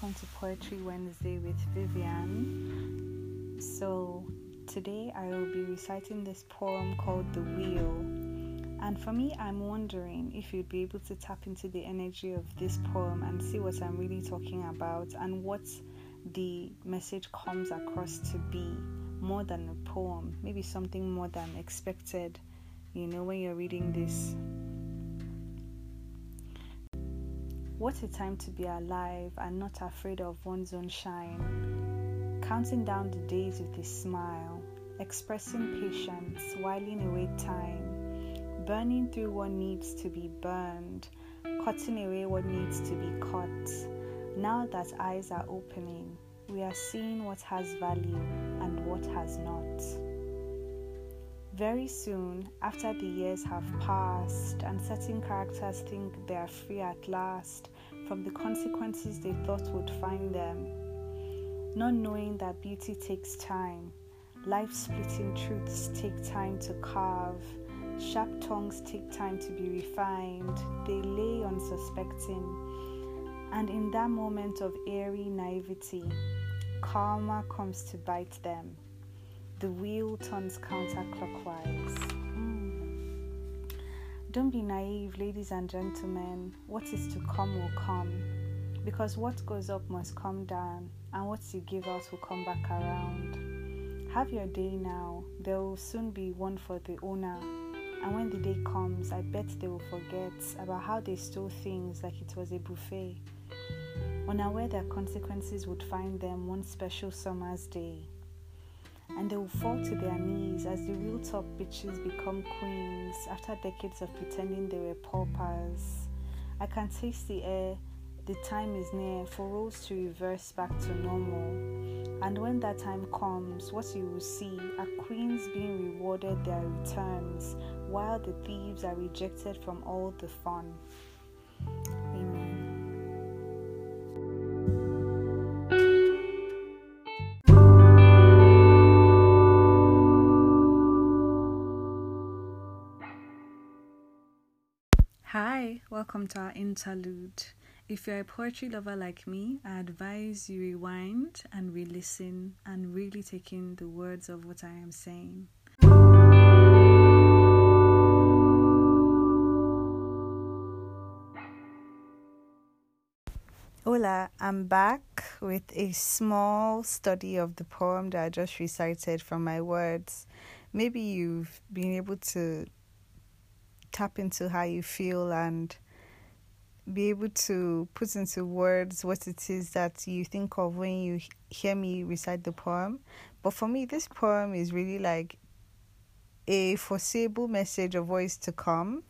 welcome to Poetry Wednesday with Vivian. So, today I will be reciting this poem called The Wheel. And for me, I'm wondering if you'd be able to tap into the energy of this poem and see what I'm really talking about and what the message comes across to be more than a poem, maybe something more than expected, you know, when you're reading this. What a time to be alive and not afraid of one's own shine. Counting down the days with a smile, expressing patience, whiling away time, burning through what needs to be burned, cutting away what needs to be cut. Now that eyes are opening, we are seeing what has value and what has not. Very soon, after the years have passed and certain characters think they are free at last from the consequences they thought would find them, not knowing that beauty takes time, life splitting truths take time to carve, sharp tongues take time to be refined, they lay unsuspecting, and in that moment of airy naivety, karma comes to bite them the wheel turns counterclockwise. Mm. Don't be naive, ladies and gentlemen. What is to come will come. Because what goes up must come down, and what you give out will come back around. Have your day now. There will soon be one for the owner. And when the day comes, I bet they will forget about how they stole things like it was a buffet. Unaware their consequences would find them one special summer's day and they will fall to their knees as the real top bitches become queens after decades of pretending they were paupers. I can taste the air, the time is near for roles to reverse back to normal. And when that time comes, what you will see are queens being rewarded their returns, while the thieves are rejected from all the fun. Hi, welcome to our interlude. If you're a poetry lover like me, I advise you rewind and re listen and really take in the words of what I am saying. Hola, I'm back with a small study of the poem that I just recited from my words. Maybe you've been able to tap into how you feel and be able to put into words what it is that you think of when you hear me recite the poem. But for me, this poem is really like a foreseeable message of what is to come.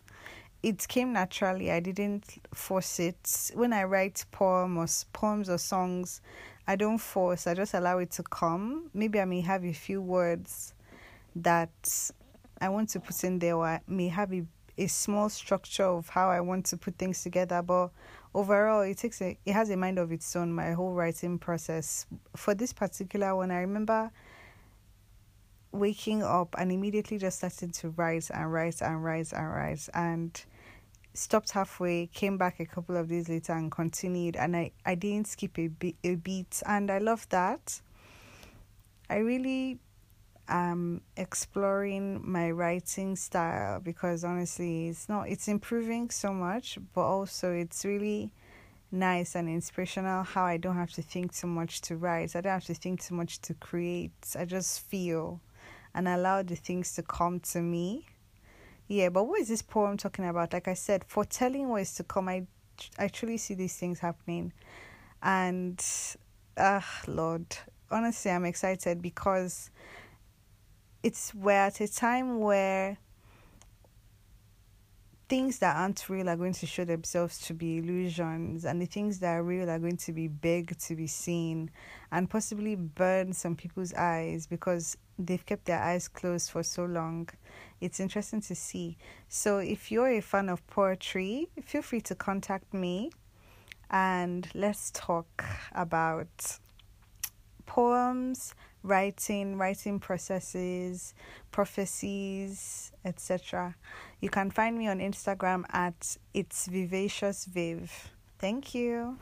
It came naturally. I didn't force it. When I write poem or poems or songs, I don't force. I just allow it to come. Maybe I may have a few words that I want to put in there, or I may have a a small structure of how I want to put things together, but overall it takes a it has a mind of its own, my whole writing process. For this particular one, I remember waking up and immediately just starting to write and write and write and write and stopped halfway, came back a couple of days later and continued and I, I didn't skip a, be- a beat and I love that. I really um exploring my writing style because honestly it's not it's improving so much but also it's really nice and inspirational how I don't have to think too much to write. I don't have to think too much to create. I just feel and allow the things to come to me. Yeah, but what is this poem talking about? Like I said, foretelling what is to come, I I truly see these things happening. And ah Lord, honestly I'm excited because it's we're at a time where things that aren't real are going to show themselves to be illusions and the things that are real are going to be big to be seen and possibly burn some people's eyes because they've kept their eyes closed for so long. It's interesting to see. So if you're a fan of poetry feel free to contact me and let's talk about poems writing, writing processes, prophecies, etc. You can find me on Instagram at it's vivacious viv. Thank you.